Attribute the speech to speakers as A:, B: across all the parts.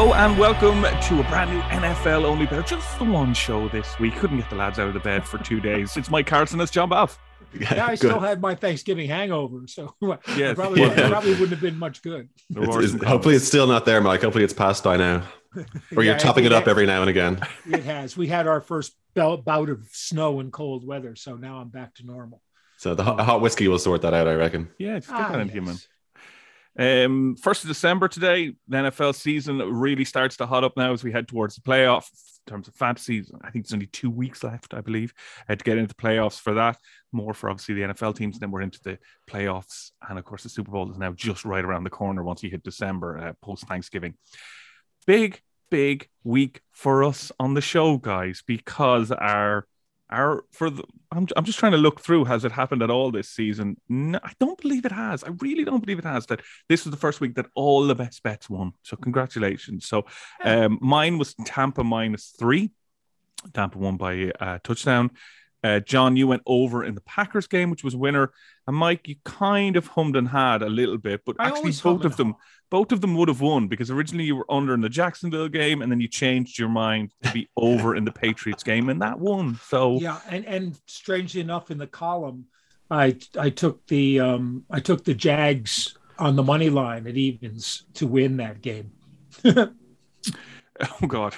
A: Hello and welcome to a brand new NFL only bet. Just the one show this week. Couldn't get the lads out of the bed for two days. It's Mike Carson. It's John Baff.
B: Yeah, I still had my Thanksgiving hangover, so
A: Yes.
B: probably
A: Yeah.
B: probably wouldn't have been much good.
C: It's- it's- hopefully, it's still not there, Mike. Hopefully, it's passed by now. Or you're
B: Yeah,
C: topping it
B: it-
C: up every now and again.
B: It has. We had our first bel- bout of snow and cold weather, so now I'm back to normal.
C: So the hot, hot whiskey will sort that out, I reckon.
A: Yeah, just get
B: Ah,
A: that into you, man. Um, first of December today, the NFL season really starts to hot up now as we head towards the playoff. In terms of fantasy, I think there's only two weeks left, I believe, uh, to get into the playoffs for that. More for obviously the NFL teams. Then we're into the playoffs, and of course, the Super Bowl is now just right around the corner once you hit December, uh, post Thanksgiving. Big, big week for us on the show, guys, because our our for the I'm, I'm just trying to look through has it happened at all this season? No, i don't believe it has. I really don't believe it has that this was the first week that all the best bets won. So congratulations. So um mine was tampa minus three. Tampa won by a touchdown uh, John, you went over in the Packers game, which was winner, and Mike, you kind of hummed and had a little bit, but
B: I
A: actually both of them, both of them would have won because originally you were under in the Jacksonville game, and then you changed your mind to be over in the Patriots game, and that won. So
B: Yeah, and and strangely enough, in the column, I I took the um I took the Jags on the money line at evens to win that game.
A: Oh God.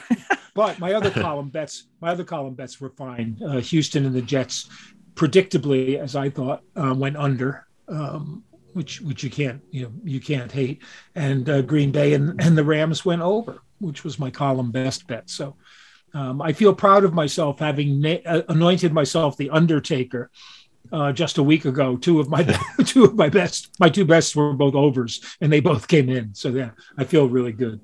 B: But my other column bets, my other column bets were fine. Uh, Houston and the Jets, predictably, as I thought, uh, went under, um, which which you can't you know you can't hate. And uh, Green Bay and, and the Rams went over, which was my column best bet. So um, I feel proud of myself having na- uh, anointed myself the Undertaker. Uh, just a week ago, two of my two of my best, my two best were both overs, and they both came in. So yeah, I feel really good.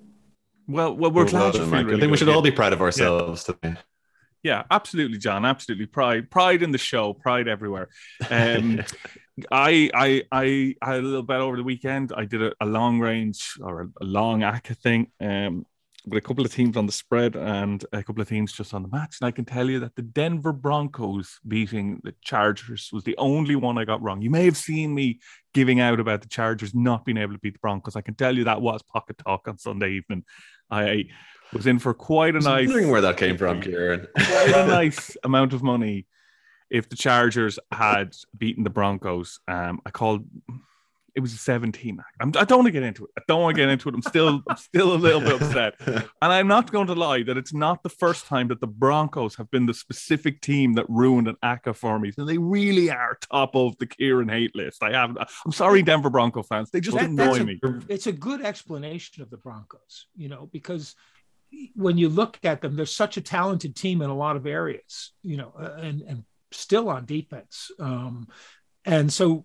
A: Well, well, we're
C: Well
A: glad you feel really
C: I think we should
A: yeah.
C: all be proud of ourselves today.
A: Yeah, absolutely, John. Absolutely, pride, pride in the show, pride everywhere. Um, I, I, I I had a little bet over the weekend. I did a, a long range or a, a long acca thing um, with a couple of teams on the spread and a couple of teams just on the match. And I can tell you that the Denver Broncos beating the Chargers was the only one I got wrong. You may have seen me giving out about the Chargers not being able to beat the Broncos. I can tell you that was pocket talk on Sunday evening. I was in for quite a nice
C: wondering where that came from, Kieran.
A: quite a nice amount of money if the Chargers had beaten the Broncos. Um, I called it was a 17. I'm, I don't want to get into it. I don't want to get into it. I'm still I'm still a little bit upset. And I'm not going to lie that it's not the first time that the Broncos have been the specific team that ruined an acca for me. So they really are top of the Kieran hate list. I have I'm sorry, Denver Bronco fans. They just
B: That-
A: annoy
B: a-
A: me.
B: it's a good explanation of the Broncos, you know, because when you look at them, they're such a talented team in a lot of areas, you know, and and still on defense. Um, and so,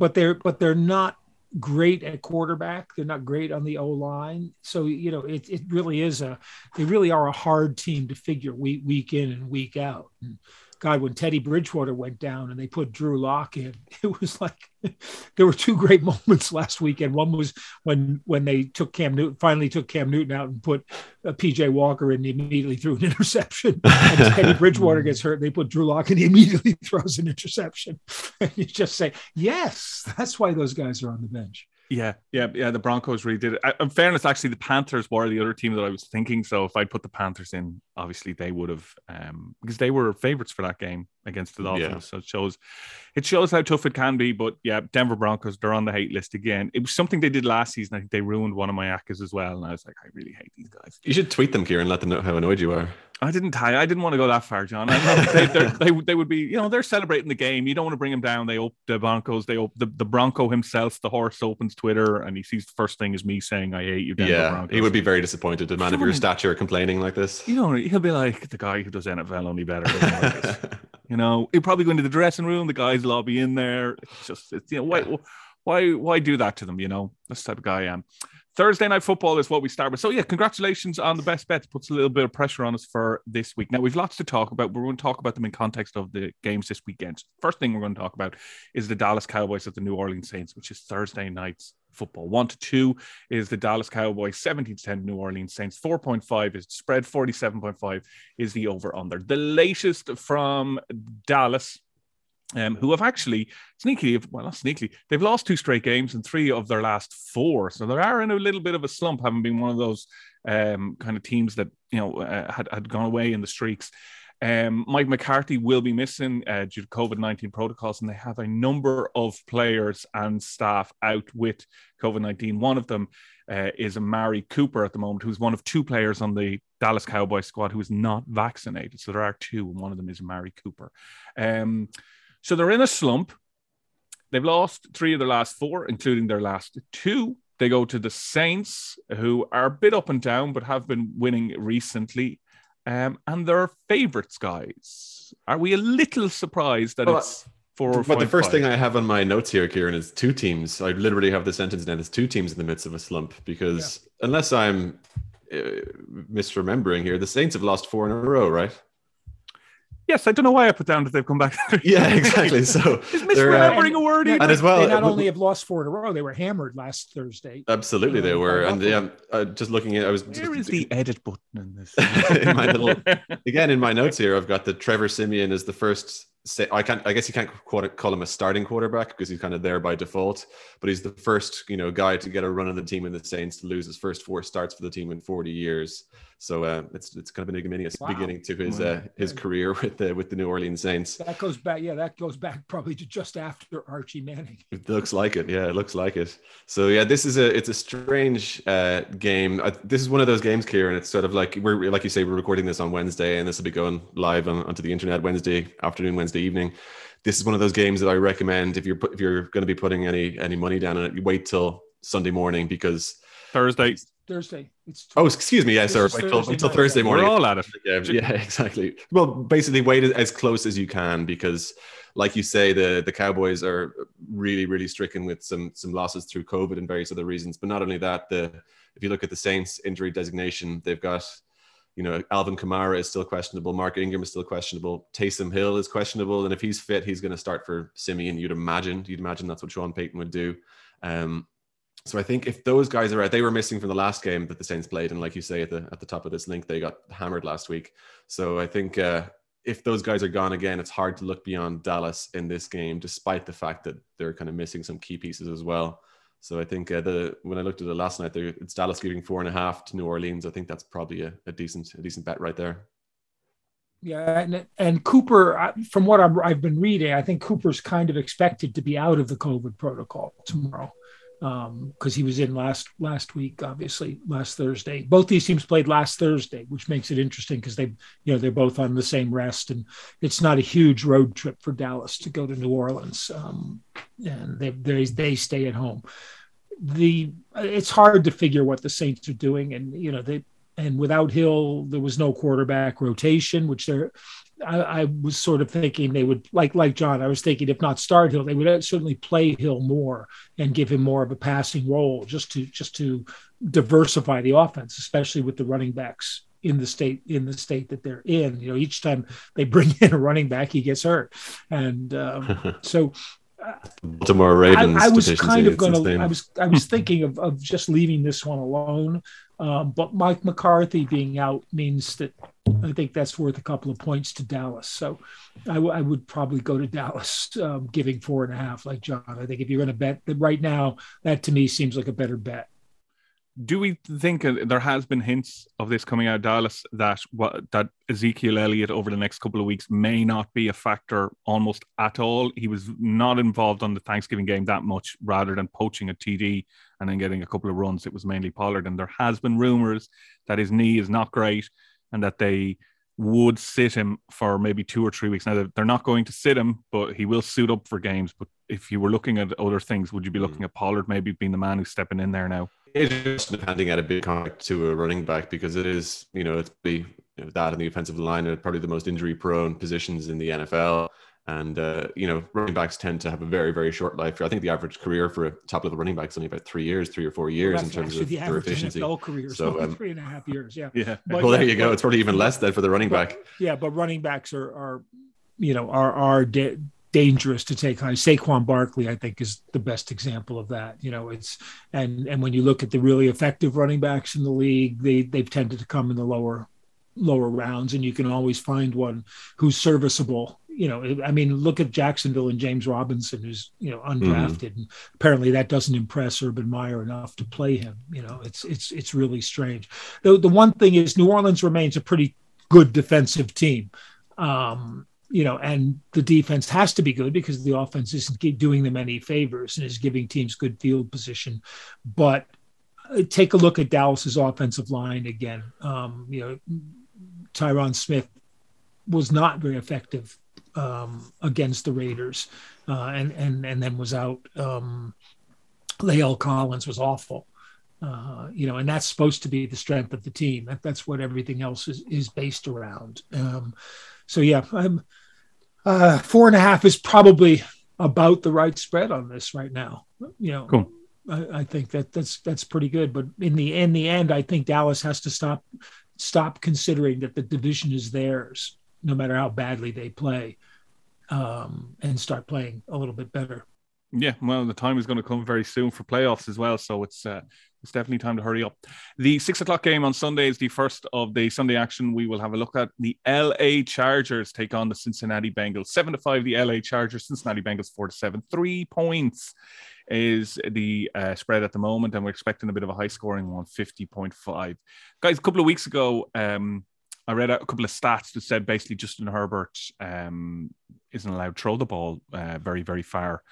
B: but they're but they're not great at quarterback. They're not great on the O line. So you know, it it really is a they really are a hard team to figure week week in and week out. And God, when Teddy Bridgewater went down and they put Drew Lock in, it was like there were two great moments last weekend. One was when when they took Cam Newton, finally took Cam Newton out and put uh, PJ Walker in, he immediately threw an interception. And Teddy Bridgewater gets hurt, they put Drew Lock and he immediately throws an interception. And you just say, yes, that's why those guys are on the bench.
A: Yeah, yeah, yeah. The Broncos really did it. I- In fairness, actually, the Panthers were the other team that I was thinking. So if I'd put the Panthers in, obviously they would have, um, because they were favorites for that game against the Dolphins.
C: Yeah.
A: So it shows, it shows how tough it can be. But yeah, Denver Broncos, they're on the hate list again. It was something they did last season. I think they ruined one of my accas as well, and I was like, I really hate these guys.
C: You should tweet them, Kieran, let them know how annoyed you are.
A: I didn't tie. I didn't want to go that far, John. They, they're- they, would- be, you know, they're celebrating the game. You don't want to bring them down. They op- the Broncos. They op- the, the Bronco himself, the horse, opens Twitter and he sees the first thing is me saying, "I hate you." Denver
C: yeah,
A: Broncos.
C: he would be very disappointed. A man of your stature complaining like this.
A: You know, he'll be like the guy who does NFL only better. you know, he'll probably go into the dressing room. The guys be in there. It's just, it's, you know, why, why, why do that to them? You know, that's the type of guy I am. Thursday night football is what we start with. So yeah, congratulations on the best bets. Puts a little bit of pressure on us for this week. Now we've lots to talk about. We're going to talk about them in context of the games this weekend. First thing we're going to talk about is the Dallas Cowboys at the New Orleans Saints, which is Thursday night's football. One to two is the Dallas Cowboys, 17 to 10 New Orleans Saints, 4.5 is spread, 47.5 is the over under. The latest from Dallas um, who have actually sneakily, well, not sneakily, they've lost two straight games and three of their last four. So they are in a little bit of a slump, having been one of those um, kind of teams that you know uh, had had gone away in the streaks. Um, Mike McCarthy will be missing uh, due to COVID 19 protocols, and they have a number of players and staff out with COVID 19. One of them uh, is Amari Cooper at the moment, who's one of two players on the Dallas Cowboys squad who is not vaccinated. So there are two, and one of them is Amari Cooper. Um, so they're in a slump. They've lost three of their last four, including their last two. They go to the Saints, who are a bit up and down, but have been winning recently um, and their favourites, guys. Are we a little surprised that well, it's four?
C: But the first five? thing I have on my notes here, Kieran, is two teams. I literally have the sentence now. There's two teams in the midst of a slump because yeah. unless I'm uh, misremembering here, the Saints have lost four in a row, right?
A: Yes, I don't know why I put down that they've come back.
C: yeah, exactly. So
A: is misremembering uh, a word?
B: And, as well, they not only have lost four in a row, they were hammered last Thursday.
C: Absolutely, uh, they were. And yeah, uh, just looking at, I was.
A: Where
C: just,
A: is the edit button in this?
C: in my little, again, in my notes here, I've got that Trevor Siemian is the first say I can't I guess you can't call him a starting quarterback because he's kind of there by default, but he's the first you know guy to get a run on the team in the Saints to lose his first four starts for the team in 40 years. So uh, it's it's kind of an ignominious wow. beginning to his uh, his career with the with the New Orleans Saints.
B: That goes back, yeah, that goes back probably to just after Archie Manning.
C: It looks like it, yeah, it looks like it. So yeah, this is a it's a strange uh, game. I, this is one of those games, Kieran. It's sort of like we're like you say, we're recording this on Wednesday, and this will be going live on, onto the internet Wednesday afternoon, Wednesday evening. This is one of those games that I recommend if you're if you're going to be putting any any money down on it, you wait till Sunday morning because
A: Thursday
B: Thursday. It's
C: oh, excuse me. Yes, sir. Until, until Thursday morning.
A: We're all at it.
C: Yeah, yeah, exactly. Well, basically, wait as close as you can because, like you say, the the Cowboys are really, really stricken with some some losses through COVID and various other reasons. But not only that, the if you look at the Saints injury designation, they've got. You know, Alvin Kamara is still questionable. Mark Ingram is still questionable. Taysom Hill is questionable, and if he's fit, he's going to start for Siemian. You'd imagine. You'd imagine that's what Sean Payton would do. Um, so I think if those guys are out, they were missing from the last game that the Saints played, and like you say at the at the top of this link, they got hammered last week. So I think uh, if those guys are gone again, it's hard to look beyond Dallas in this game, despite the fact that they're kind of missing some key pieces as well. So I think uh, the when I looked at it last night, it's Dallas giving four and a half to New Orleans. I think that's probably a, a decent a decent bet right there.
B: Yeah, and, and Cooper, from what i have been reading, I think Cooper's kind of expected to be out of the COVID protocol tomorrow because um, he was in last last week, obviously last Thursday. Both these teams played last Thursday, which makes it interesting because they, you know, they're both on the same rest, and it's not a huge road trip for Dallas to go to New Orleans, um, and they they they stay at home. The it's hard to figure what the Saints are doing, and you know they and without Hill, there was no quarterback rotation, which they're I, I, was sort of thinking they would like like John. I was thinking if not start Hill, they would certainly play Hill more and give him more of a passing role, just to just to diversify the offense, especially with the running backs in the state in the state that they're in. You know, each time they bring in a running back, he gets hurt, and um, so.
C: Uh, Baltimore Ravens.
B: I, I was kind of going to. I was. I was thinking of, of just leaving this one alone, um, but Mike McCarthy being out means that I think that's worth a couple of points to Dallas. So I, w- I would probably go to Dallas, um, giving four and a half, like John. I think if you're going to bet right now, that to me seems like a better bet.
A: Do we think uh, there has been hints of this coming out Dallas that what that Ezekiel Elliott over the next couple of weeks may not be a factor almost at all? He was not involved on the Thanksgiving game that much, rather than poaching a TD and then getting a couple of runs. It was mainly Pollard, and there has been rumors that his knee is not great and that they would sit him for maybe two or three weeks. Now they're not going to sit him, but he will suit up for games. But if you were looking at other things, would you be looking mm. at Pollard maybe being the man who's stepping in there now?
C: It is just depending at a big contract to a running back because it is, you know, it's be you know, that and the offensive line are probably the most injury prone positions in the NFL. And uh, you know, running backs tend to have a very, very short life. I think the average career for a top level running back is only about three years, three or four years well, in terms of
B: the
C: their efficiency.
B: NFL career, so um, three and a half years. Yeah.
A: Yeah.
C: But, well, there you go. It's probably even less than for the running
B: but,
C: back.
B: Yeah, but running backs are, are you know, are are de- dangerous to take on. Saquon Barkley, I think, is the best example of that. You know, it's and and when you look at the really effective running backs in the league, they they've tended to come in the lower lower rounds, and you can always find one who's serviceable you know, I mean, look at Jacksonville and James Robinson, who's you know undrafted, mm-hmm. and apparently that doesn't impress Urban Meyer enough to play him. You know, it's it's it's really strange. The the one thing is New Orleans remains a pretty good defensive team. Um, you know, and the defense has to be good because the offense isn't doing them any favors and is giving teams good field position. But uh, take a look at Dallas's offensive line again. Um, you know, Tyron Smith was not very effective um, against the Raiders, uh, and and and then was out. Um, La'el Collins was awful. Uh, you know, and that's supposed to be the strength of the team. That, that's what everything else is, is based around. Um, so yeah, I'm uh, four and a half is probably about the right spread on this right now. You know,
A: cool.
B: I, I, think that that's that's pretty good. But in the in the end, I think Dallas has to stop stop considering that the division is theirs, no matter how badly they play, um, and start playing a little bit better.
A: Yeah, well, the time is going to come very soon for playoffs as well, so it's uh, it's definitely time to hurry up. The six o'clock game on Sunday is the first of the Sunday action. We will have a look at the LA Chargers take on the Cincinnati Bengals. Seven to five, the LA Chargers. Cincinnati Bengals four to seven. Three points is the uh, spread at the moment, and we're expecting a bit of a high scoring one, 50.5. Guys, a couple of weeks ago, um, I read a couple of stats that said basically Justin Herbert um, isn't allowed to throw the ball uh, very, very far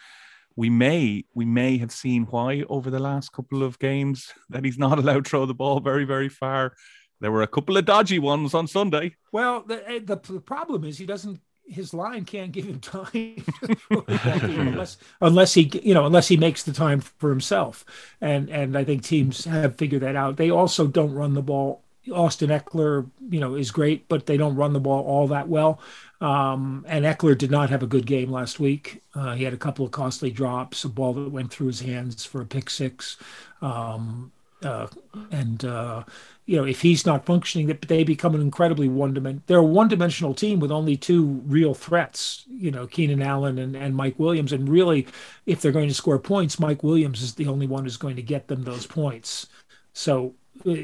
A: we may we may have seen why over the last couple of games that he's not allowed to throw the ball very very far. There were a couple of dodgy ones on Sunday.
B: Well, the, eh, the, the problem is he doesn't his line can't give him time unless unless he you know unless he makes the time for himself and and I think teams have figured that out they also don't run the ball Austin Ekeler, you know is great but they don't run the ball all that well um, and Eckler did not have a good game last week. Uh, he had a couple of costly drops, a ball that went through his hands for a pick six. Um, uh, and uh, you know, if he's not functioning, that they become an incredibly one dimensional. They're a one dimensional team with only two real threats. You know, Keenan Allen and, and Mike Williams. And really, if they're going to score points, Mike Williams is the only one who's going to get them those points. So uh,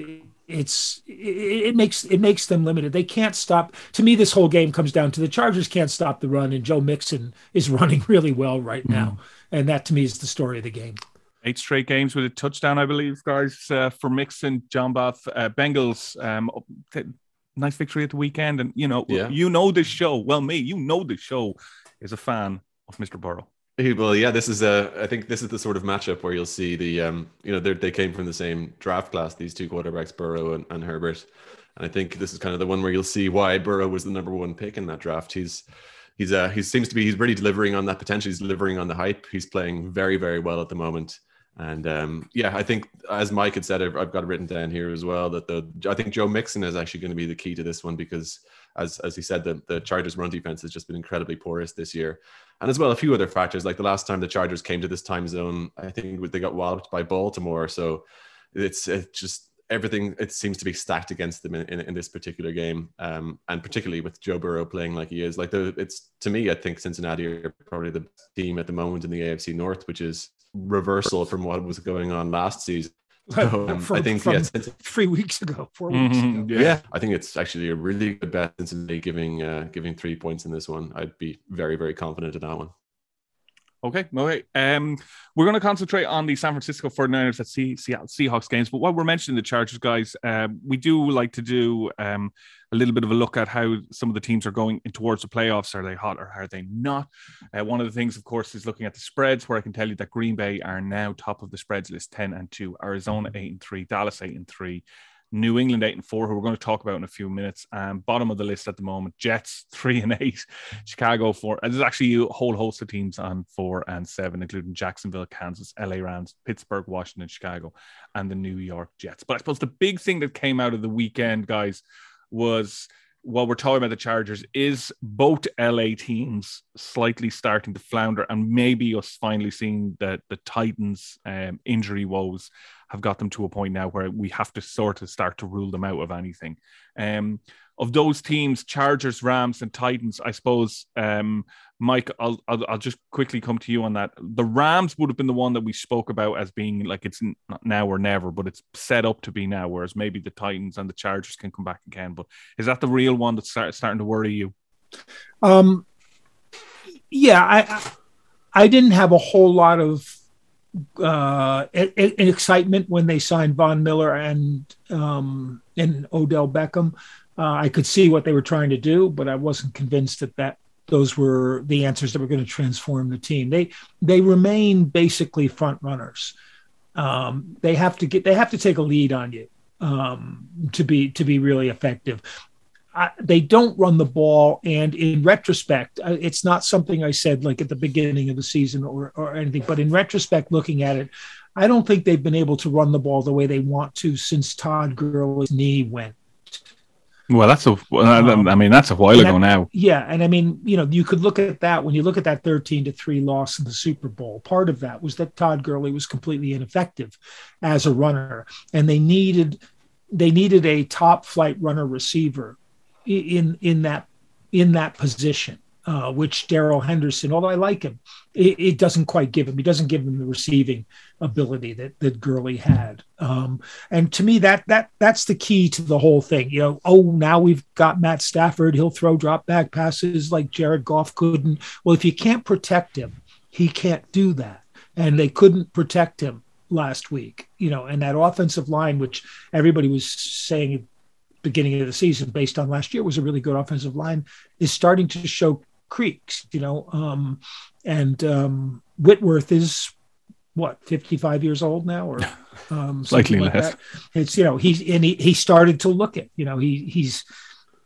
B: it's it, it, makes it makes them limited. They can't stop. To me, this whole game comes down to the Chargers can't stop the run, and Joe Mixon is running really well right now, mm. and that to me is the story of the game.
A: Eight straight games with a touchdown, I believe, guys, uh, for Mixon, John Bath, uh, Bengals. Um, nice victory at the weekend, and you know, yeah. you know this show. Well, me, you know this show is a fan of Mr. Burrow.
C: Well, yeah, this is a. I think this is the sort of matchup where you'll see the, um, you know, they came from the same draft class. These two quarterbacks, Burrow and, and Herbert, and I think this is kind of the one where you'll see why Burrow was the number one pick in that draft. He's, he's, uh, he seems to be. He's really delivering on that potential. He's delivering on the hype. He's playing very, very well at the moment. And um, yeah, I think as Mike had said, I've, I've got it written down here as well that the I think Joe Mixon is actually going to be the key to this one because as as he said, the, the Chargers run defense has just been incredibly porous this year. And as well, a few other factors, like the last time the Chargers came to this time zone, I think they got walloped by Baltimore. So it's it just everything it seems to be stacked against them in, in, in this particular game um, and particularly with joe burrow playing like he is like the it's to me i think cincinnati are probably the team at the moment in the afc north which is reversal from what was going on last season
B: so, um, from, I think yeah, three weeks ago, 4 weeks mm-hmm,
C: ago. Yeah. I think it's actually a really good bet Cincinnati giving uh, giving three points in this one. I'd be very very confident in that one.
A: Okay, okay. Um, we're going to concentrate on the San Francisco 49ers at C- Seattle Seahawks games. But while we're mentioning the Chargers, guys, um, we do like to do um, a little bit of a look at how some of the teams are going in towards the playoffs. Are they hot or are they not? Uh, one of the things, of course, is looking at the spreads, where I can tell you that Green Bay are now top of the spreads list, 10 and 2, Arizona 8 and 3, Dallas 8 and 3, New England eight and four, who we're going to talk about in a few minutes. Um, bottom of the list at the moment, Jets three and eight, Chicago four. And there's actually a whole host of teams on four and seven, including Jacksonville, Kansas, LA Rams, Pittsburgh, Washington, Chicago, and the New York Jets. But I suppose the big thing that came out of the weekend, guys, was while we're talking about the Chargers, is both LA teams slightly starting to flounder, and maybe us finally seeing that the Titans' um, injury woes have got them to a point now where we have to sort of start to rule them out of anything. Um, of those teams, Chargers, Rams, and Titans, I suppose, um, Mike, I'll, I'll, I'll just quickly come to you on that. The Rams would have been the one that we spoke about as being like it's not now or never, but it's set up to be now. Whereas maybe the Titans and the Chargers can come back again. But is that the real one that's start, starting to worry you?
B: Um, yeah, I I didn't have a whole lot of uh, excitement when they signed Von Miller and um, and Odell Beckham. Uh, I could see what they were trying to do, but I wasn't convinced that that those were the answers that were going to transform the team. They they remain basically front runners. Um, they have to get they have to take a lead on you um, to be to be really effective. I, they don't run the ball, and in retrospect, it's not something I said like at the beginning of the season or or anything. But in retrospect, looking at it, I don't think they've been able to run the ball the way they want to since Todd Gurley's knee went.
A: Well, that's a. Um, I mean, that's a while ago now.
B: Yeah, and I mean, you know, you could look at that when you look at that thirteen to three loss in the Super Bowl. Part of that was that Todd Gurley was completely ineffective as a runner, and they needed they needed a top flight runner receiver in in that in that position uh, which Darrell Henderson, although I like him, it, it, doesn't quite give him. He doesn't give him the receiving ability that that Gurley had. Um, and to me, that that that's the key to the whole thing. You know, oh, now we've got Matt Stafford. He'll throw drop back passes like Jared Goff couldn't. Well, if you can't protect him, he can't do that. And they couldn't protect him last week. You know, and that offensive line, which everybody was saying beginning of the season based on last year was a really good offensive line is starting to show creeks, you know. Um, and um, Whitworth is what 55 years old now or um
A: slightly like less
B: that. it's you know he's and he, he started to look at you know he he's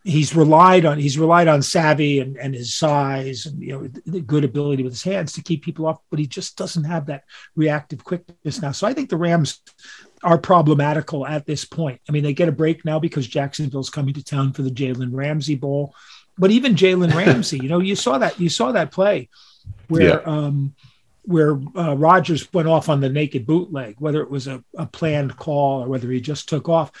B: he's relied on he's relied on savvy and, and his size and you know the good ability with his hands to keep people off but he just doesn't have that reactive quickness now so i think the rams are problematical at this point i mean they get a break now because jacksonville's coming to town for the jalen ramsey bowl but even Jalen Ramsey, you know, you saw that you saw that play where yeah. um, where uh, Rodgers went off on the naked bootleg, whether it was a, a planned call or whether he just took off,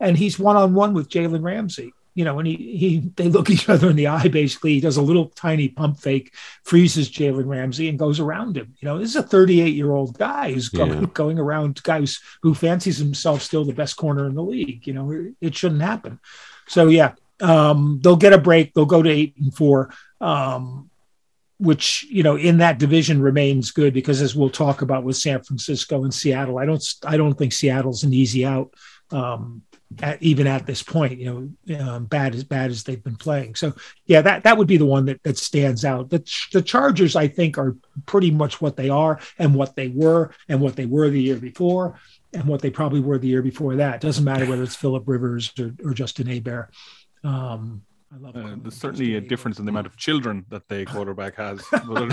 B: and he's one on one with Jalen Ramsey. You know, and he he they look each other in the eye. Basically, he does a little tiny pump fake, freezes Jalen Ramsey, and goes around him. You know, this is a 38 year old guy who's yeah. going, going around guys who fancies himself still the best corner in the league. You know, it shouldn't happen. So yeah, um, they'll get a break. They'll go to eight and four, um, which you know in that division remains good because as we'll talk about with San Francisco and Seattle, I don't I don't think Seattle's an easy out. Um, at, even at this point, you know, um, bad as bad as they've been playing. So yeah, that that would be the one that that stands out. The the Chargers, I think, are pretty much what they are and what they were and what they were the year before and what they probably were the year before that. Doesn't matter whether it's Philip Rivers or, or Justin Herbert. Um,
A: I love uh, there's certainly a difference in the amount of children that the quarterback has. um,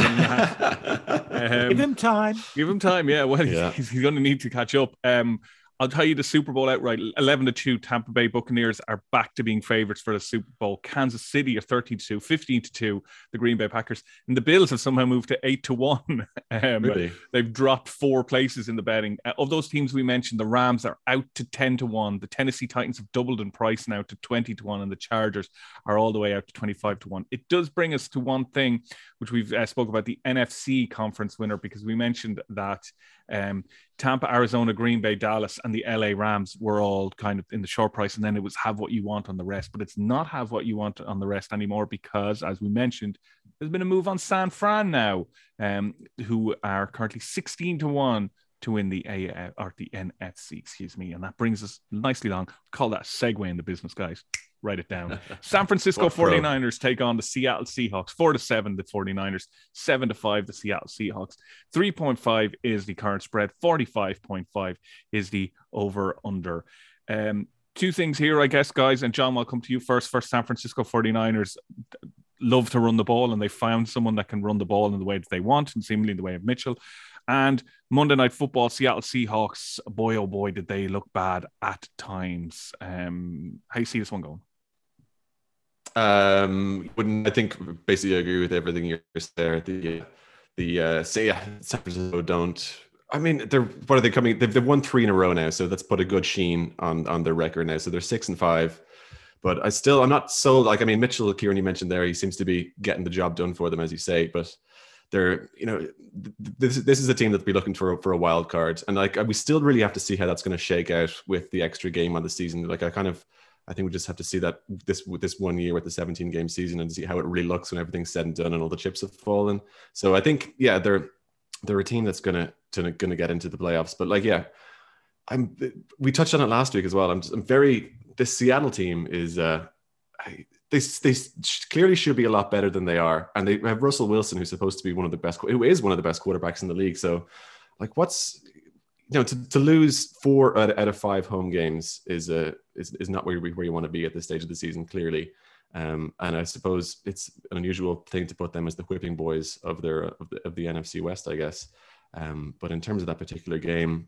B: give him time.
A: Give him time. Yeah. Well, yeah. He's, he's going to need to catch up. Um, I'll tell you the Super Bowl outright 11 to 2. Tampa Bay Buccaneers are back to being favorites for the Super Bowl. Kansas City are 13 to 2, 15 to 2, the Green Bay Packers. And the Bills have somehow moved to 8 to 1. Um, really? They've dropped four places in the betting. Uh, of those teams we mentioned, the Rams are out to 10 to 1. The Tennessee Titans have doubled in price now to 20 to 1. And the Chargers are all the way out to 25 to 1. It does bring us to one thing, which we've uh, spoke about the NFC conference winner, because we mentioned that um, Tampa, Arizona, Green Bay, Dallas, and the LA Rams were all kind of in the short price, and then it was have what you want on the rest. But it's not have what you want on the rest anymore because, as we mentioned, there's been a move on San Fran now, um, who are currently 16 to 1 to win the A or the NFC, excuse me. And that brings us nicely along. Call that segue in the business, guys write it down. San Francisco 49ers take on the Seattle Seahawks. Four to seven, the 49ers. Seven to five, the Seattle Seahawks. 3.5 is the current spread. 45.5 is the over under. Um, two things here, I guess, guys. And John, I'll come to you first. First, San Francisco 49ers love to run the ball, and they found someone that can run the ball in the way that they want, and seemingly in the way of Mitchell. And Monday Night Football, Seattle Seahawks, boy, oh boy, did they look bad at times. Um, how you see this one going?
C: Um, wouldn't I think basically agree with everything you're there. The the uh, say yeah, San Francisco don't. I mean, they're what are they coming? They've, they've won three in a row now, so that's put a good sheen on on their record now. So they're six and five. But I still, I'm not so like. I mean, Mitchell Kieran you mentioned there, he seems to be getting the job done for them, as you say. But they're, you know, this this is a team that'll be looking for for a wild card, and like we still really have to see how that's going to shake out with the extra game on the season. Like I kind of I think we just have to see that this this one year with the 17 game season and see how it really looks when everything's said and done and all the chips have fallen. So I think yeah, they're they're a team that's gonna to, gonna get into the playoffs. But like yeah, I'm we touched on it last week as well. I'm just, I'm very this Seattle team is uh they they clearly should be a lot better than they are, and they have Russell Wilson who's supposed to be one of the best who is one of the best quarterbacks in the league. So like what's know, to, to lose four out, of five home games is a is, is not where, where you want to be at this stage of the season, clearly. Um, and I suppose it's an unusual thing to put them as the whipping boys of their of the, of the NFC West, I guess. Um, but in terms of that particular game,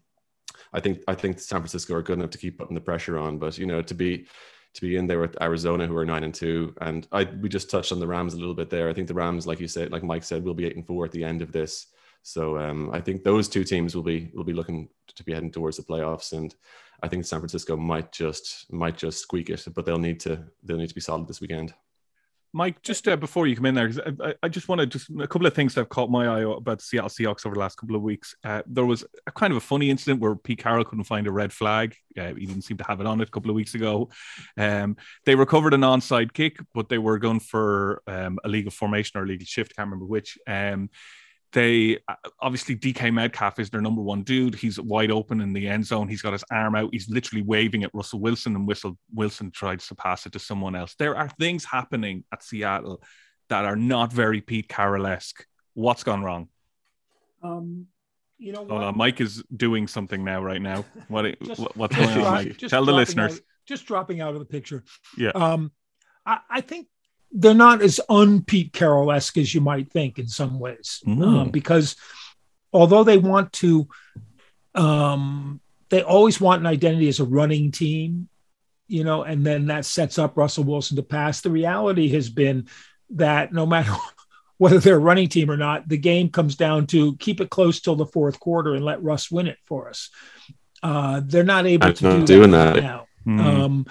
C: I think I think San Francisco are good enough to keep putting the pressure on. But you know, to be to be in there with Arizona, who are nine and two, and I we just touched on the Rams a little bit there. I think the Rams, like you said, like Mike said, will be eight and four at the end of this. So um, I think those two teams will be will be looking to be heading towards the playoffs, and I think San Francisco might just might just squeak it, but they'll need to they'll need to be solid this weekend.
A: Mike, just uh, before you come in there, I, I, just to just a couple of things that have caught my eye about the Seattle Seahawks over the last couple of weeks. Uh, there was a kind of a funny incident where Pete Carroll couldn't find a red flag. Uh, he didn't seem to have it on it a couple of weeks ago. Um, they recovered an onside kick, but they were going for um, a legal formation or a legal shift. Can't remember which. Um, they uh, obviously DK Metcalf is their number one dude. He's wide open in the end zone. He's got his arm out. He's literally waving at Russell Wilson, and Whistle Wilson tries to pass it to someone else. There are things happening at Seattle that are not very Pete Carroll esque. What's gone wrong?
B: Um, you know,
A: Hold on, Mike is doing something now, right now. What just, what's going on, Mike? Tell the listeners.
B: Out, just dropping out of the picture.
A: Yeah.
B: Um, I, I think they're not as un-Pete Carroll esque as you might think in some ways, mm. um, because although they want to, um, they always want an identity as a running team, you know, and then that sets up Russell Wilson to pass. The reality has been that no matter whether they're a running team or not, the game comes down to keep it close till the fourth quarter and let Russ win it for us. Uh, they're not able I'm to not do doing that, that. now. Mm. Um,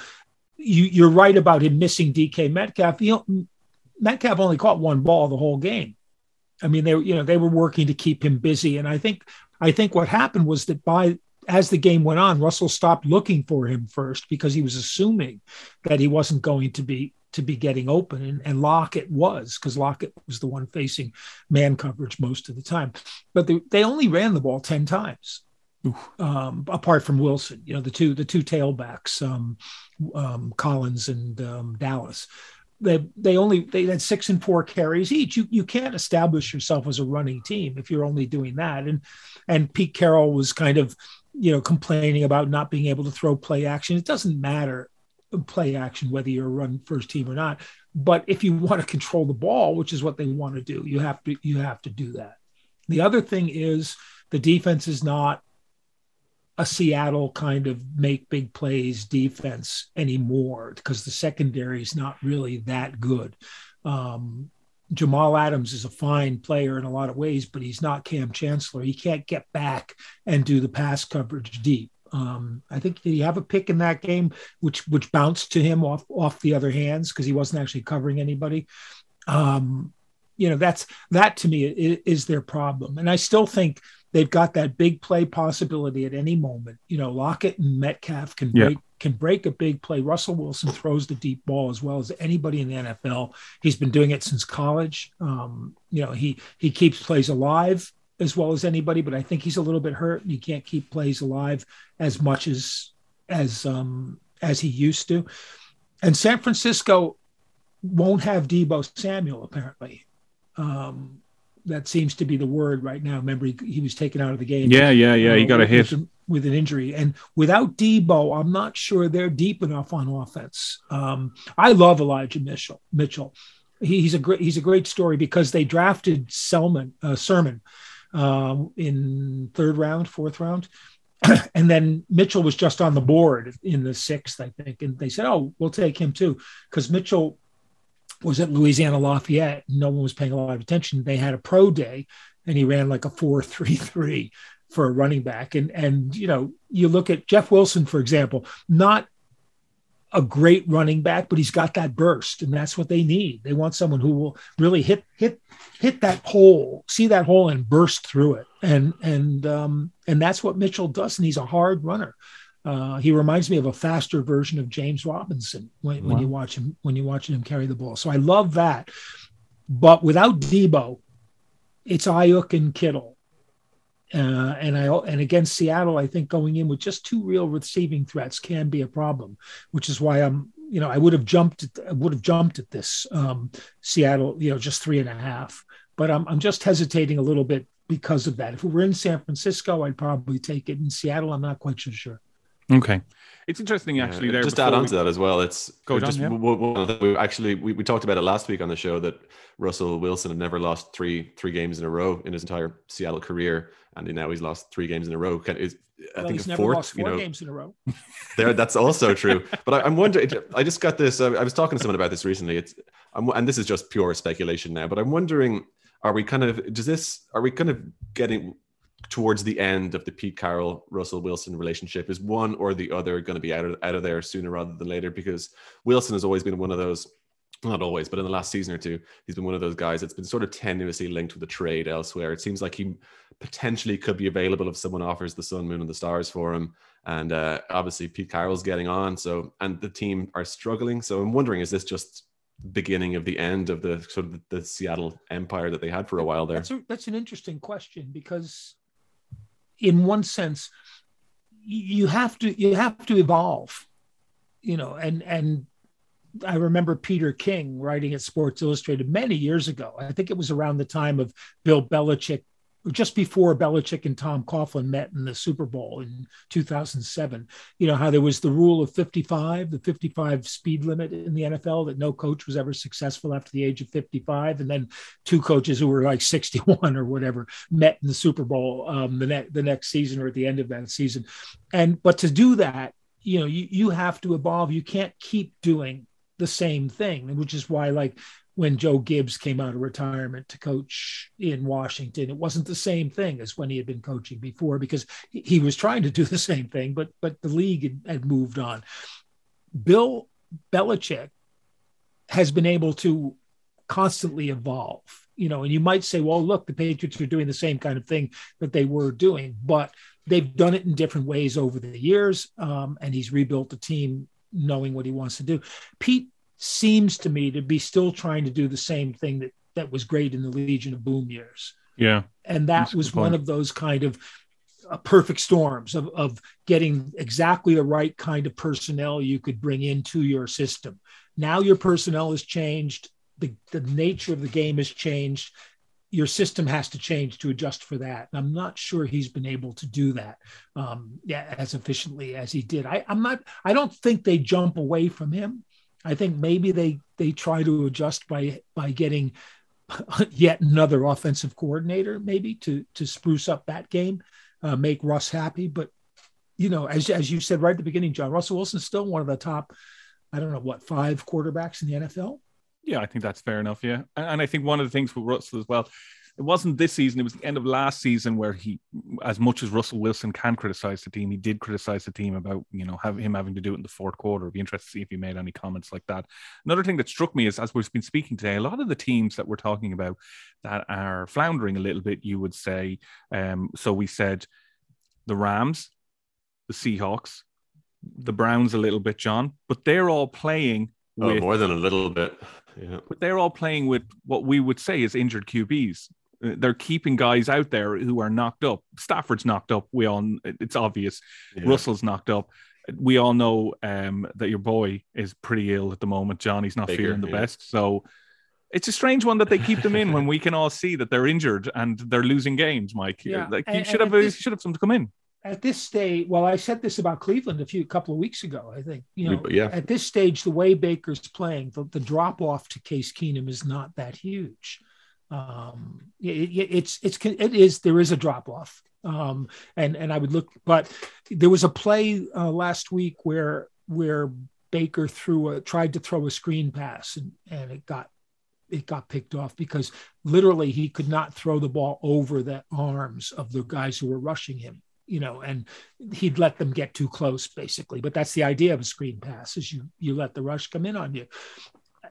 B: you, you're right about him missing DK Metcalf. You know, Metcalf only caught one ball the whole game. I mean, they you know they were working to keep him busy, and I think I think what happened was that by as the game went on, Russell stopped looking for him first because he was assuming that he wasn't going to be to be getting open, and, and Lockett was because Lockett was the one facing man coverage most of the time. But they, they only ran the ball ten times um, apart from Wilson, you know, the two the two tailbacks, um, um, Collins and um, Dallas. They they only they had six and four carries each. You you can't establish yourself as a running team if you're only doing that. And and Pete Carroll was kind of you know complaining about not being able to throw play action. It doesn't matter play action whether you're a run first team or not. But if you want to control the ball, which is what they want to do, you have to you have to do that. The other thing is the defense is not a Seattle kind of make big plays defense anymore because the secondary is not really that good. Um, Jamal Adams is a fine player in a lot of ways, but he's not Kam Chancellor. He can't get back and do the pass coverage deep. Um, I think did he have a pick in that game, which which bounced to him off off the other hands because he wasn't actually covering anybody. Um, you know, that's that to me is, is their problem, and I still think they've got that big play possibility at any moment. You know, Lockett and Metcalf can break can break a big play. Russell Wilson throws the deep ball as well as anybody in the NFL. He's been doing it since college. Um, you know, he he keeps plays alive as well as anybody, but I think he's a little bit hurt and he can't keep plays alive as much as as um as he used to. And San Francisco won't have Deebo Samuel apparently. Um, that seems to be the word right now. Remember, he, he was taken out of the game.
A: Yeah, yeah, yeah. He got a hit
B: with, with, an injury, and without Deebo, I'm not sure they're deep enough on offense. Um, I love Elijah Mitchell. Mitchell, he, he's a great he's a great story because they drafted Selman uh, Sermon uh, in third round, fourth round. and then Mitchell was just on the board in the sixth, I think. And they said, Oh, we'll take him too. Because Mitchell was at Louisiana Lafayette. No one was paying a lot of attention. They had a pro day, and he ran like a four three three for a running back. And and you know, you look at Jeff Wilson, for example, not a great running back, but he's got that burst, and that's what they need. They want someone who will really hit hit hit that hole, see that hole, and burst through it. And and um, and that's what Mitchell does, and he's a hard runner. Uh, he reminds me of a faster version of James Robinson when, when you watch him when you're watching him carry the ball. So I love that. But without Deebo, it's Aiyuk and Kittle. Uh, and I and against Seattle, I think going in with just two real receiving threats can be a problem, which is why I'm you know I would have jumped at, I would have jumped at this um, Seattle you know just three and a half, but I'm I'm just hesitating a little bit because of that. If we were in San Francisco, I'd probably take it. In Seattle, I'm not quite so sure.
A: Okay. It's interesting actually
C: Yeah,
A: there.
C: just add on
A: we-
C: to that as well. It's
A: Go
C: just
A: on, yeah.
C: w- w- we actually we, we talked about it last week on the show that Russell Wilson had never lost three three games in a row in his entire Seattle career, and now he's lost three games in a row. Can, is, I think
B: he's
C: a
B: never
C: fourth,
B: lost
C: you
B: four
C: know,
B: games in a row.
C: there that's also true but I, i'm wondering i just got this I, I was talking to someone about this recently it's I'm, and this is just pure speculation now but i'm wondering are we kind of does this are we kind of getting towards the end of the pete carroll russell wilson relationship is one or the other going to be out of, out of there sooner rather than later because wilson has always been one of those not always, but in the last season or two, he's been one of those guys that's been sort of tenuously linked with a trade elsewhere. It seems like he potentially could be available if someone offers the sun, moon, and the stars for him. And uh, obviously, Pete Carroll's getting on. So, and the team are struggling. So, I'm wondering, is this just beginning of the end of the sort of the, Seattle empire that they had for a while there?
B: That's a, that's an interesting question because, in one sense, you have to you have to evolve, you know, and and I remember Peter King writing at Sports Illustrated many years ago. I think it was around the time of Bill Belichick, just before Belichick and Tom Coughlin met in the Super Bowl in 2007. You know how there was the rule of 55, the 55 speed limit in the NFL that no coach was ever successful after the age of 55, and then two coaches who were like 61 or whatever met in the Super Bowl um, the next the next season or at the end of that season. And but to do that, you know, you you have to evolve. You can't keep doing the same thing, which is why like when Joe Gibbs came out of retirement to coach in Washington, it wasn't the same thing as when he had been coaching before because he- was trying to do the same thing, but but the league had, had moved on. Bill Belichick has been able to constantly evolve. You know, and you might say, well, look, the Patriots are doing the same kind of thing that they were doing, but they've done it in different ways over the years. Um, and he's rebuilt the team knowing what he wants to do. Pete seems to me to be still trying to do the same thing that that was great in the Legion of Boom years.
A: Yeah.
B: and that was one of those kind of uh, perfect storms of, of getting exactly the right kind of personnel you could bring into your system. Now your personnel has changed. The, the nature of the game has changed. Your system has to change to adjust for that. And i'm not sure he's been able to do that um, yeah, as efficiently as he did. I, i'm not i don't think they jump away from him i think maybe they they try to adjust by by getting yet another offensive coordinator, maybe to to spruce up that game, uh, make Russ happy. But you know, as as you said right at the beginning, John Russell Wilson's still one of the top, I don't know what five quarterbacks in the NFL.
A: Yeah, I think that's fair enough. Yeah, and, and I think one of the things with Russell as well, it wasn't this season; it was the end of last season where he, as much as Russell Wilson can criticize the team, he did criticize the team about you know have him having to do it in the fourth quarter. It'd be interested to see if he made any comments like that. Another thing that struck me is, as we've been speaking today, a lot of the teams that we're talking about that are floundering a little bit, you would say. Um, so we said the Rams, the Seahawks, the Browns a little bit, John, but they're all playing
C: Oh, more than a little bit. Yeah.
A: but they're all playing with what we would say is injured QBs. They're keeping guys out there who are knocked up. Stafford's knocked up. We all, it's obvious.
C: yeah.
A: Russell's knocked up. We all know um, that your boy is pretty ill at the moment. Johnny's not
C: Baker,
A: feeling the
C: yeah.
A: best. So it's a strange one that they keep them in when we can all see that they're injured and they're losing games, Mike.
B: Yeah,
A: Like you
B: and-
A: should
B: and
A: have,
B: at
A: you
B: this-
A: should have some to come in.
B: At this stage, well, I said this about Cleveland a few couple of weeks ago. I think you know,
C: yeah.
B: at this stage, the way Baker's playing, the, the drop off to Case Keenum is not that huge. Um, it, it- it's it's it is there is a drop off, um, and and I would look, but there was a play uh, last week where where Baker threw a tried to throw a screen pass and and it got it got picked off because literally he could not throw the ball over the arms of the guys who were rushing him you know and he'd let them get too close basically. But that's the idea of a screen pass is you you let the rush come in on you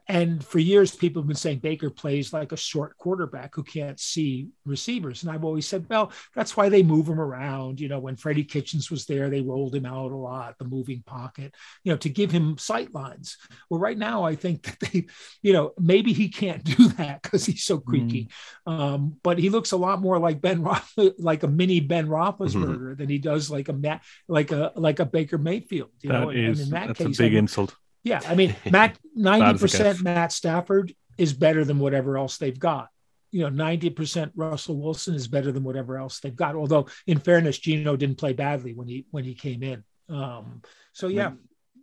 B: and for years, people have been saying Baker plays like a short quarterback who can't see receivers. And I've always said, well, that's why they move him around. You know, when Freddie Kitchens was there, they rolled him out a lot, the moving pocket, you know, to give him sight lines. Well, right now, I think that they, you know, maybe he can't do that because he's so creaky. Mm. Um, but he looks a lot more like Ben, Roth, like a mini Ben Roethlisberger mm-hmm. than he does like a like a like a Baker Mayfield. You
A: that
B: know,
A: is, and in that that's case, a big I mean, insult.
B: Yeah, I mean, Matt, ninety percent Matt Stafford is better than whatever else they've got. You know, ninety percent Russell Wilson is better than whatever else they've got. Although, in fairness, Geno didn't play badly when he when he came in. Um, so yeah,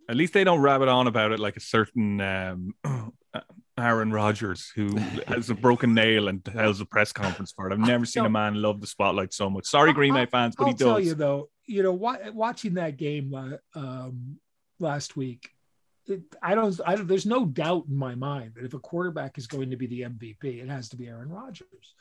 A: at least they don't rabbit on about it like a certain um, Aaron Rodgers who has a broken nail and has a press conference for it. I've never seen a man love the spotlight so much. Sorry, Green Bay fans, but
B: I'll
A: he does.
B: I'll tell you though, you know, watching that game um, last week, I don't, I don't, there's no doubt in my mind that if a quarterback is going to be the MVP, it has to be Aaron Rodgers.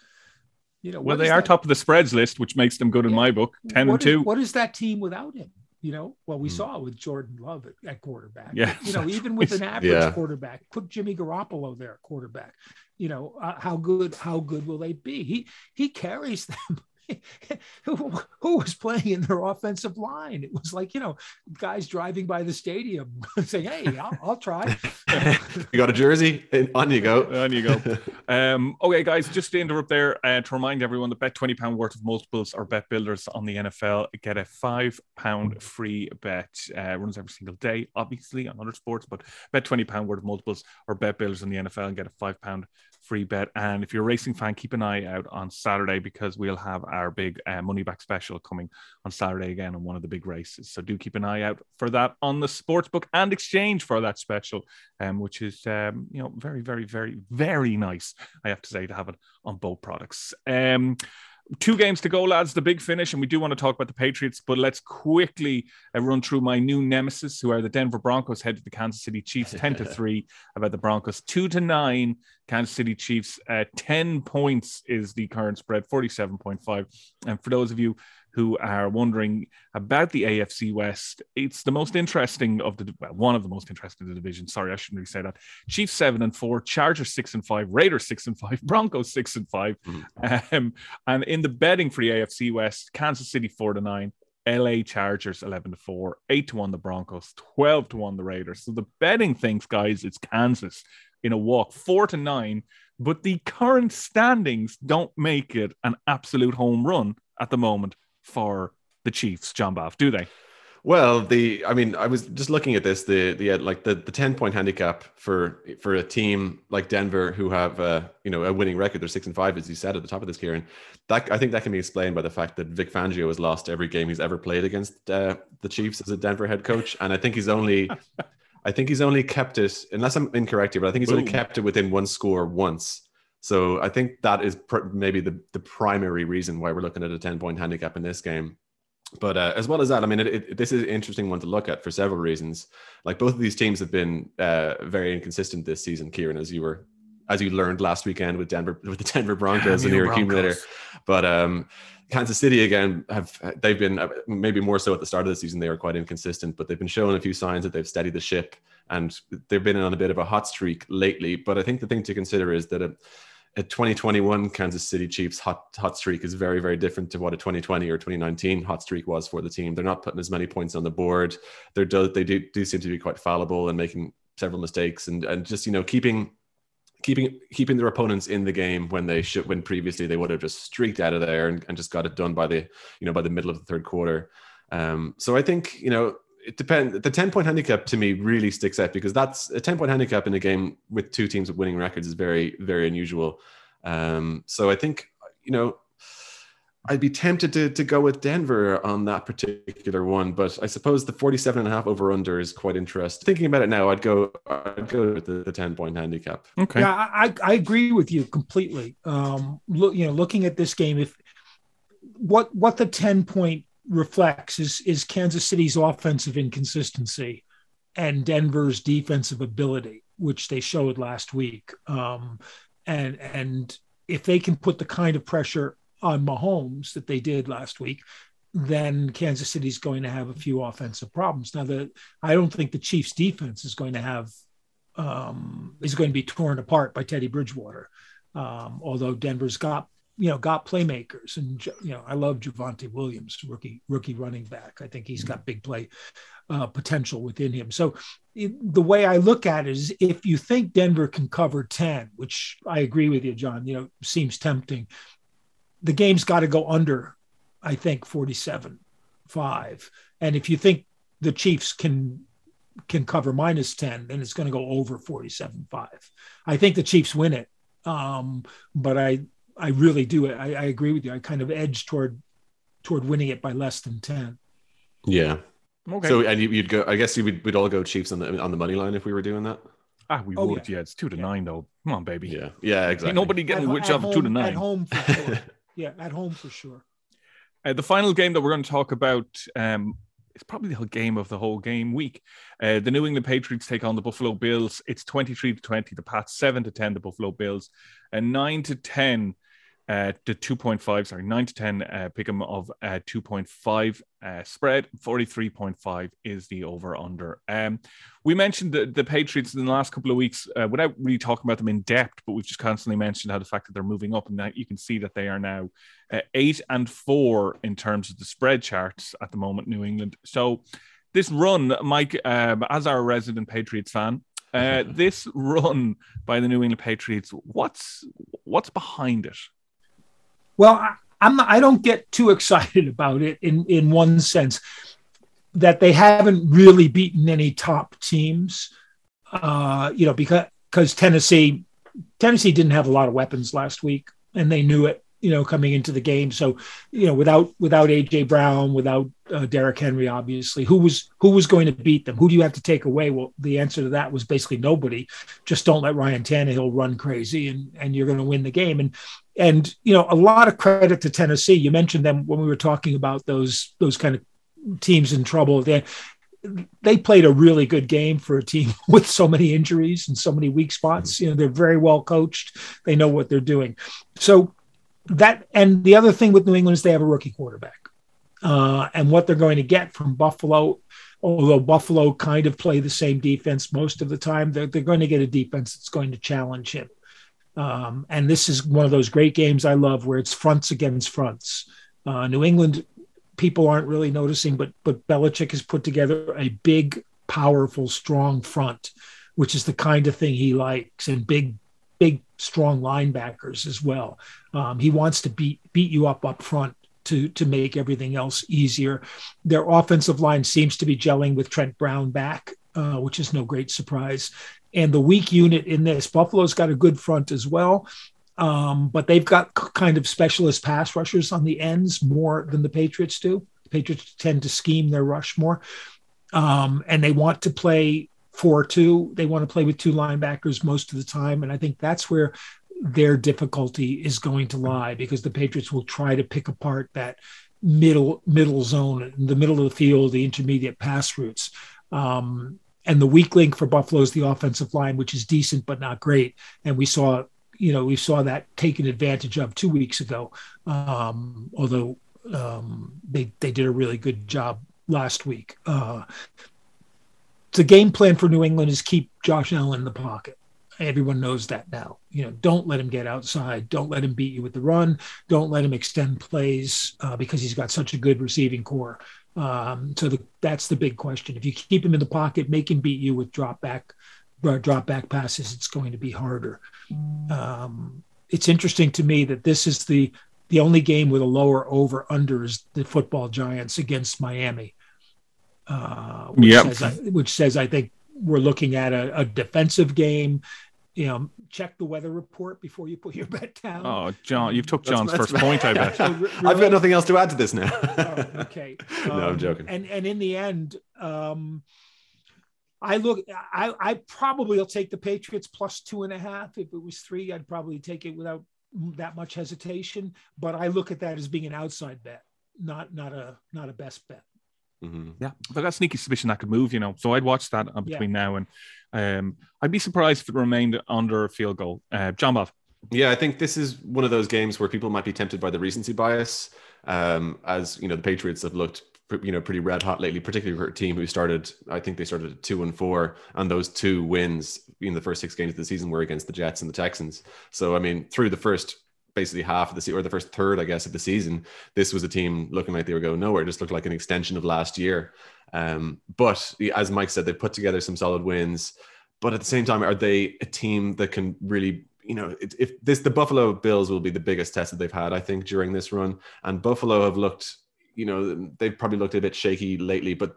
A: You know, well, they are that, top of the spreads list, which makes them good yeah, in my book. 10 and 2.
B: what is that team without him? You know, well, we hmm. saw with Jordan Love at, at quarterback.
A: Yeah.
B: You know, even with an average yeah. quarterback, put Jimmy Garoppolo there at quarterback. You know, uh, how good, how good will they be? He he carries them who, who was playing in their offensive line? It was like, you know, guys driving by the stadium saying, Hey, I'll, I'll try.
C: you got a jersey? On you go.
A: On you go. Um, okay, guys, just to interrupt there uh, to remind everyone that bet £20 worth of multiples or bet builders on the NFL get a £5 free bet. Uh, runs every single day, obviously, on other sports, but bet £20 worth of multiples or bet builders on the NFL and get a £5 free bet. And if you're a racing fan, keep an eye out on Saturday because we'll have our big uh, money back special coming on Saturday again on one of the big races. So do keep an eye out for that on the sportsbook and exchange for that special, um, which is um, you know very, very, very, very nice. I have to say to have it on both products. Um, two games to go, lads. The big finish, and we do want to talk about the Patriots, but let's quickly uh, run through my new nemesis, who are the Denver Broncos, head to the Kansas City Chiefs, ten to three about the Broncos, two to nine. Kansas City Chiefs, uh, ten points is the current spread, forty-seven point five. And for those of you who are wondering about the AFC West. It's the most interesting of the well, one of the most interesting of the division. Sorry, I shouldn't really say that. Chiefs seven and four, Chargers six and five, Raiders six and five, Broncos six and 5 mm-hmm. um, and in the betting for the AFC West, Kansas City four to nine. LA Chargers 11 to 4, 8 to 1 the Broncos, 12 to 1 the Raiders. So the betting thinks, guys, it's Kansas in a walk, 4 to 9, but the current standings don't make it an absolute home run at the moment for the Chiefs, John Baff, do they?
C: Well, the I mean, I was just looking at this. The the uh, like the the ten point handicap for for a team like Denver who have uh, you know a winning record. They're six and five, as you said at the top of this, Kieran. That I think that can be explained by the fact that Vic Fangio has lost every game he's ever played against uh, the Chiefs as a Denver head coach, and I think he's only. I think he's only kept it, unless I'm incorrect here, but I think he's Boom. only kept it within one score once. So I think that is pr- maybe the, the primary reason why we're looking at a 10 point handicap in this game. But uh, as well as that, I mean, it, it, this is an interesting one to look at for several reasons. Like both of these teams have been uh, very inconsistent this season, Kieran, as you were as you learned last weekend with Denver with the Denver Broncos and your accumulator. But um, Kansas City again have they've been uh, maybe more so at the start of the season they were quite inconsistent, but they've been showing a few signs that they've steadied the ship and they've been on a bit of a hot streak lately. But I think the thing to consider is that. A, a 2021 Kansas City Chiefs hot hot streak is very very different to what a 2020 or 2019 hot streak was for the team. They're not putting as many points on the board. They're do, they do do seem to be quite fallible and making several mistakes and and just you know keeping keeping keeping their opponents in the game when they should when previously they would have just streaked out of there and, and just got it done by the you know by the middle of the third quarter. Um, so I think you know it depends. The 10 point handicap to me really sticks out because that's a 10 point handicap in a game with two teams with winning records is very, very unusual. Um, so I think, you know, I'd be tempted to, to go with Denver on that particular one, but I suppose the 47 and a half over under is quite interesting. Thinking about it now, I'd go, I'd go with the, the 10 point handicap.
B: Okay. Yeah, I, I agree with you completely. Um, look, you know, looking at this game, if what, what the 10 point reflects is is Kansas City's offensive inconsistency and Denver's defensive ability, which they showed last week. Um, and and if they can put the kind of pressure on Mahomes that they did last week, then Kansas City's going to have a few offensive problems. Now, the I don't think the Chiefs' defense is going to have um, is going to be torn apart by Teddy Bridgewater. Um, although Denver's got you know got playmakers, and you know I love Javonte Williams, rookie rookie running back. I think he's got big play uh, potential within him. So it, the way I look at it is, if you think Denver can cover ten, which I agree with you, John, you know seems tempting. The game's got to go under, I think, forty-seven five. And if you think the Chiefs can can cover minus 10, then it's going to go over forty-seven five. I think the Chiefs win it. Um, but I I really do. I, I agree with you. I kind of edge toward toward winning it by less than 10.
C: Yeah. Okay. So and you'd go I guess you would we'd all go Chiefs on the on the money line if we were doing that.
A: Ah, we oh, would. Yeah. yeah. it's two to yeah. nine though. Come on, baby.
C: Yeah, yeah, exactly. Ain't
A: nobody getting which of two to nine
B: at home for sure. yeah, at home for sure.
A: Uh, the final game that we're going to talk about um, is probably the whole game of the whole game week. Uh, the New England Patriots take on the Buffalo Bills. It's 23 to 20. The Pats 7 to 10, the Buffalo Bills. And 9 to 10, uh, to 2.5, sorry, 9 to 10 uh, pick them of uh, 2.5 uh, spread. 43.5 is the over under. Um, we mentioned the, the Patriots in the last couple of weeks uh, without really talking about them in depth, but we've just constantly mentioned how the fact that they're moving up and that you can see that they are now uh, eight and four in terms of the spread charts at the moment, New England. So this run, Mike, um, as our resident Patriots fan, uh, this run by the New England Patriots, what's what's behind it?
B: Well, I, I'm I don't get too excited about it in in one sense that they haven't really beaten any top teams. Uh, you know, because because Tennessee Tennessee didn't have a lot of weapons last week, and they knew it you know, coming into the game. So, you know, without without AJ Brown, without uh, Derrick Henry, obviously, who was who was going to beat them? Who do you have to take away? Well, the answer to that was basically nobody. Just don't let Ryan Tannehill run crazy, and and you're going to win the game. And and you know, a lot of credit to Tennessee. You mentioned them when we were talking about those those kind of teams in trouble. They they played a really good game for a team with so many injuries and so many weak spots. You know, they're very well coached. They know what they're doing. So that and the other thing with New England is they have a rookie quarterback, uh, and what they're going to get from Buffalo. Although Buffalo kind of play the same defense most of the time, they're, they're going to get a defense that's going to challenge him. Um, and this is one of those great games I love where it's fronts against fronts. Uh, New England people aren't really noticing, but but Belichick has put together a big, powerful, strong front, which is the kind of thing he likes, and big big, strong linebackers as well. Um, he wants to beat beat you up up front to to make everything else easier. Their offensive line seems to be gelling with Trent Brown back, uh, which is no great surprise. And the weak unit in this, Buffalo's got a good front as well. Um, but they've got kind of specialist pass rushers on the ends more than the Patriots do. The Patriots tend to scheme their rush more. Um, and they want to play four two. They want to play with two linebackers most of the time, and I think that's where their difficulty is going to lie because the Patriots will try to pick apart that middle middle zone, in the middle of the field, the intermediate pass routes. Um, and the weak link for Buffalo is the offensive line, which is decent but not great. And we saw, you know, we saw that taken advantage of two weeks ago. Um, although um, they they did a really good job last week. Uh, the game plan for New England is keep Josh Allen in the pocket. Everyone knows that now. You know, don't let him get outside. Don't let him beat you with the run. Don't let him extend plays uh, because he's got such a good receiving corps. Um, so the, that's the big question. If you keep him in the pocket, make him beat you with drop back, uh, drop back passes. It's going to be harder. Um, it's interesting to me that this is the the only game with a lower over under is the football giants against Miami uh, which, yep. says, which says I think we're looking at a, a, defensive game. You know, check the weather report before you put your bet down.
A: Oh, John, you've took John's that's, that's first point. I bet.
C: so, really, I've got nothing else to add to this now.
B: oh, okay.
C: Um, no, I'm joking.
B: And and in the end, um, I look. I I probably will take the Patriots plus two and a half. If it was three, I'd probably take it without that much hesitation. But I look at that as being an outside bet, not not a not a best bet.
A: Mm-hmm. Yeah, I've got sneaky suspicion that could move, you know. So I'd watch that uh, between yeah. now and um, I'd be surprised if it remained under a field goal. Uh, John Bob.
C: Yeah, I think this is one of those games where people might be tempted by the recency bias, um, as you know the Patriots have looked you know pretty red hot lately, particularly for a team who started. I think they started at two and four, and those two wins in the first six games of the season were against the Jets and the Texans. So I mean, through the first basically half of the season or the first third, I guess, of the season, this was a team looking like they were going nowhere. It just looked like an extension of last year. Um, but as Mike said, they put together some solid wins. But at the same time, are they a team that can really you know, if this the Buffalo Bills will be the biggest test that they've had, I think, during this run. And Buffalo have looked, you know, they've probably looked a bit shaky lately, but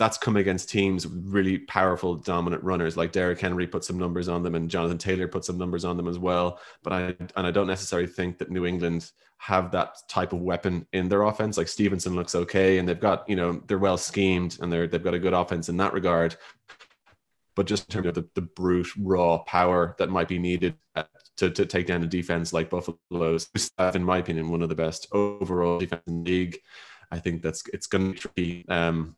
C: that's come against teams with really powerful, dominant runners. Like Derrick Henry put some numbers on them, and Jonathan Taylor put some numbers on them as well. But I and I don't necessarily think that New England have that type of weapon in their offense. Like Stevenson looks okay, and they've got, you know, they're well schemed and they're they've got a good offense in that regard but just in terms of the, the brute raw power that might be needed to, to take down a defense like Buffalo's, in my opinion, one of the best overall defense in the league. I think that's it's going to be. Um,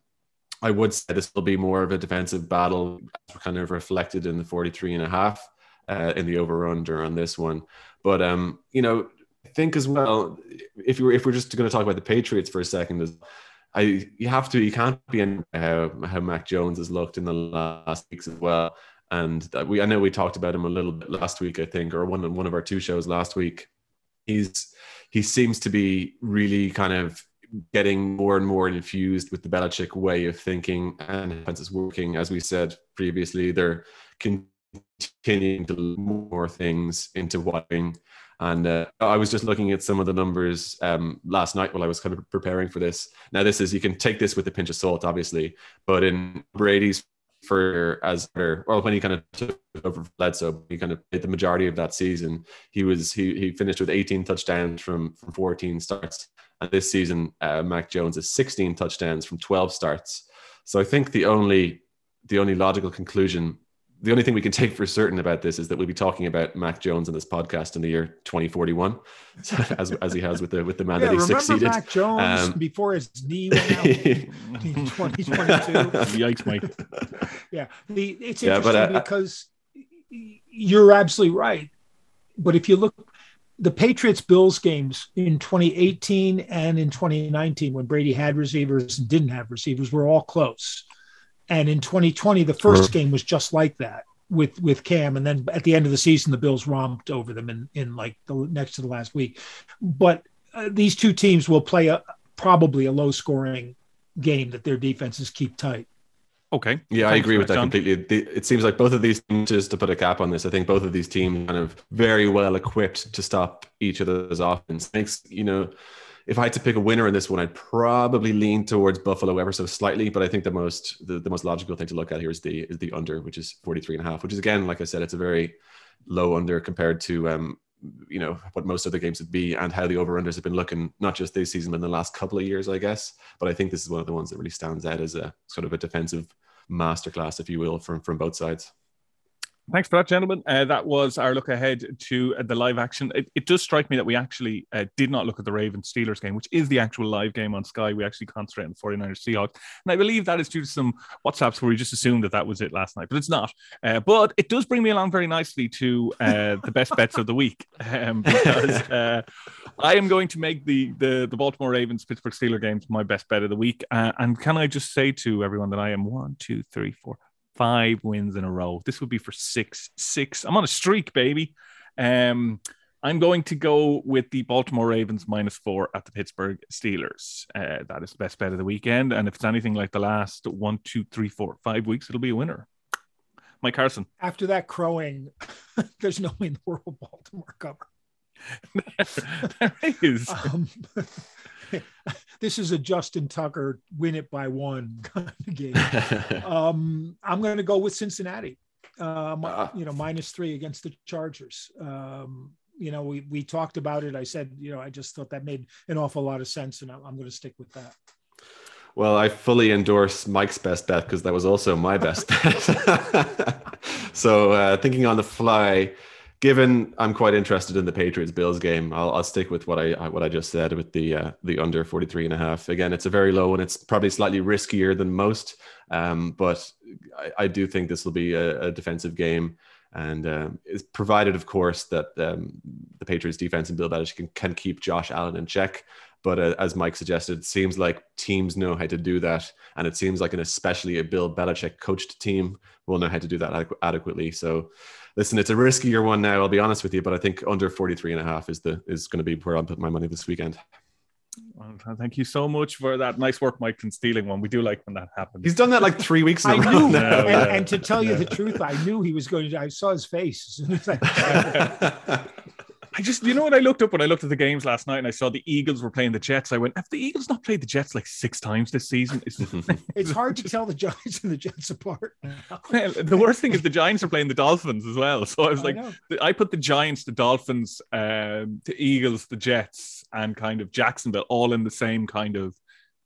C: I would say this will be more of a defensive battle, kind of reflected in the 43 and a half uh, in the over under on this one. But um, you know, I think as well, if you were, if we're just going to talk about the Patriots for a second, I you have to you can't be in how how Mac Jones has looked in the last weeks as well. And we I know we talked about him a little bit last week, I think, or one one of our two shows last week. He's he seems to be really kind of getting more and more infused with the Belichick way of thinking, and hence it's working. As we said previously, they're continuing to more things into watching and uh, I was just looking at some of the numbers um, last night while I was kind of preparing for this. Now, this is you can take this with a pinch of salt, obviously, but in Brady's for as well when he kind of took over Bledsoe, he kind of played the majority of that season. He was he he finished with 18 touchdowns from from 14 starts, and this season, uh, Mac Jones is 16 touchdowns from 12 starts. So I think the only the only logical conclusion the only thing we can take for certain about this is that we'll be talking about Mac Jones in this podcast in the year 2041, as, as he has with the with the man yeah, that he
B: remember
C: succeeded.
B: Mac Jones um, before his knee went out in 2022.
A: Yikes, Mike.
B: Yeah, the, it's interesting yeah, but, uh, because you're absolutely right. But if you look, the Patriots Bills games in 2018 and in 2019, when Brady had receivers and didn't have receivers, were all close. And in 2020, the first game was just like that with with Cam, and then at the end of the season, the Bills romped over them in in like the next to the last week. But uh, these two teams will play a probably a low scoring game that their defenses keep tight.
A: Okay.
C: Yeah, Thanks I agree with that John. completely. It seems like both of these teams, just to put a cap on this, I think both of these teams kind of very well equipped to stop each of those offense. Thanks, you know if I had to pick a winner in this one, I'd probably lean towards Buffalo ever so slightly. But I think the most the, the most logical thing to look at here is the is the under, which is 43 and a half, which is again, like I said, it's a very low under compared to um, you know what most other games would be and how the over unders have been looking not just this season but in the last couple of years i guess. But i think this is one of the ones that really stands out as a sort of a defensive masterclass if you will from from both sides
A: Thanks for that, gentlemen. Uh, that was our look ahead to uh, the live action. It, it, does strike me that we actually uh, did not look at the Ravens Steelers game, which is the actual live game on Sky. We actually concentrate on the 49ers Seahawks. And I believe that is due to some WhatsApps where we just assumed that that was it last night, but it's not. Uh, but it does bring me along very nicely to uh, the best bets of the week um, because uh, I am going to make the, the, the Baltimore Ravens Pittsburgh Steelers games my best bet of the week. and can I just say to everyone that I am one, two, three, four, five wins in a row. This would be for six, six. I'm on a streak, baby. Um, I'm going to go with the Baltimore Ravens minus four at the Pittsburgh Steelers. Uh, that is the best bet of the weekend. And if it's anything like the last one, two, three, four, five weeks, it'll be a winner. Mike Carson.
B: After that crowing, there's no way in the world Baltimore cover.
A: there is. Um,
B: this is a Justin Tucker win it by one kind of game. um, I'm going to go with Cincinnati. Um, uh, you know, minus three against the Chargers. Um, you know, we we talked about it. I said, you know, I just thought that made an awful lot of sense, and I'm, I'm going to stick with that.
C: Well, I fully endorse Mike's best bet because that was also my best bet. so, uh, thinking on the fly, given I'm quite interested in the Patriots Bills game, I'll, I'll stick with what I what I just said with the uh, the under 43 and a half. Again, it's a very low one. It's probably slightly riskier than most, um, but I, I, do think this will be a, a defensive game. And um, it's provided, of course, that um, the Patriots defense and Bill Belichick can, can keep Josh Allen in check. But uh, as Mike suggested, it seems like teams know how to do that. And it seems like an especially a Bill Belichick coached team will know how to do that adequ- adequately. So listen, it's a riskier one now, I'll be honest with you, but I think under 43 and a half is the is going to be where I'm putting my money this weekend.
A: Well, thank you so much for that. Nice work, Mike, in stealing one. We do like when that happens.
C: He's done that like three weeks ago. I
B: knew,
C: row
B: and,
C: now.
A: yeah.
B: and to tell you the truth, I knew he was going to. I saw his face. as soon as I-
A: I just, you know what I looked up when I looked at the games last night and I saw the Eagles were playing the Jets. I went, have the Eagles not played the Jets like six times this season? It's,
B: it's hard to tell the Giants and the Jets apart.
A: well, the worst thing is the Giants are playing the Dolphins as well. So I was like,
B: know.
A: I put the Giants, the Dolphins, um, the Eagles, the Jets, and kind of Jacksonville all in the same kind of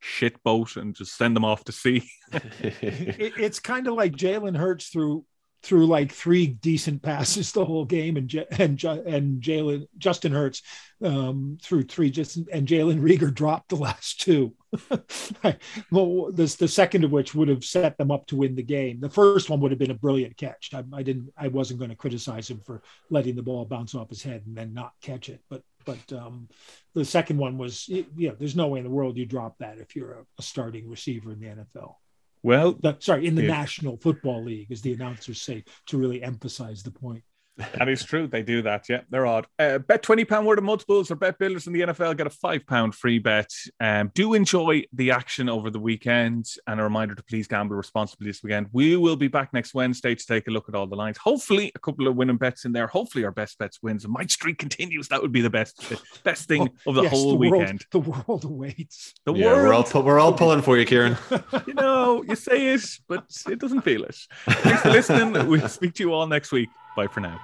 A: shit boat and just send them off to sea.
B: it, it's kind of like Jalen Hurts through through like three decent passes the whole game, and J- and Ju- and Jalen Justin Hurts um, through three just and Jalen Reagor dropped the last two. well, this the second of which would have set them up to win the game. The first one would have been a brilliant catch. I, I didn't. I wasn't going to criticize him for letting the ball bounce off his head and then not catch it, but. But um, the second one was, yeah, there's no way in the world you drop that if you're a, a starting receiver in the NFL
A: Well,
B: the, sorry, in the. National Football League, as the announcers say, to really emphasize the point.
A: That is true. They do that. Yeah, they're odd. Uh, bet twenty pound worth of multiples or bet builders in the NFL get a five pound free bet. Um, do enjoy the action over the weekend, and a reminder to please gamble responsibly this weekend. We will be back next Wednesday to take a look at all the lines. Hopefully, a couple of winning bets in there. Hopefully, our best bets wins and my streak continues. That would be the best, best thing of the
B: Yes,
A: whole
B: world-
A: weekend.
B: the world awaits.
A: The
C: yeah, we're all
A: world,
C: pu- we're all pulling for you, Kieran.
A: you know, you say it, but it doesn't feel it. Thanks for listening. We'll speak to you all next week. Bye for now.